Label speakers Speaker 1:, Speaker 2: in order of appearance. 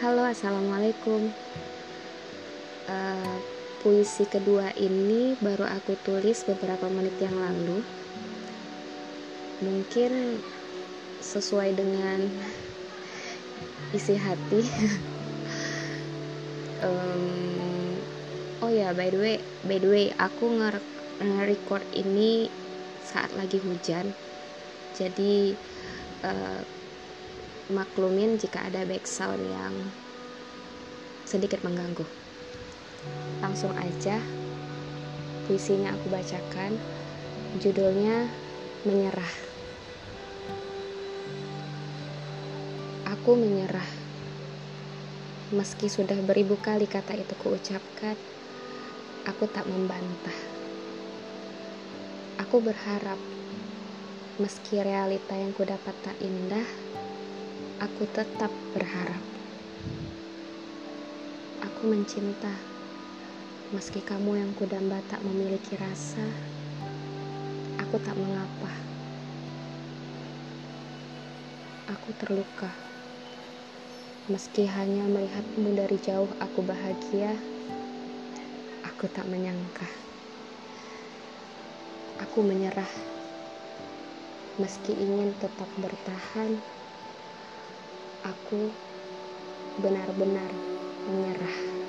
Speaker 1: Halo, assalamualaikum. Uh, puisi kedua ini baru aku tulis beberapa menit yang lalu. Mungkin sesuai dengan isi hati. um, oh ya, by the way, by the way, aku nge-record ini saat lagi hujan. Jadi uh, maklumin jika ada background yang sedikit mengganggu. Langsung aja, puisinya aku bacakan. Judulnya Menyerah. Aku menyerah. Meski sudah beribu kali kata itu kuucapkan, aku tak membantah. Aku berharap, meski realita yang kudapat tak indah, aku tetap berharap. Aku mencinta, meski kamu yang kudamba tak memiliki rasa, aku tak mengapa. Aku terluka, meski hanya melihatmu dari jauh aku bahagia, aku tak menyangka. Aku menyerah, meski ingin tetap bertahan aku benar-benar menyerah.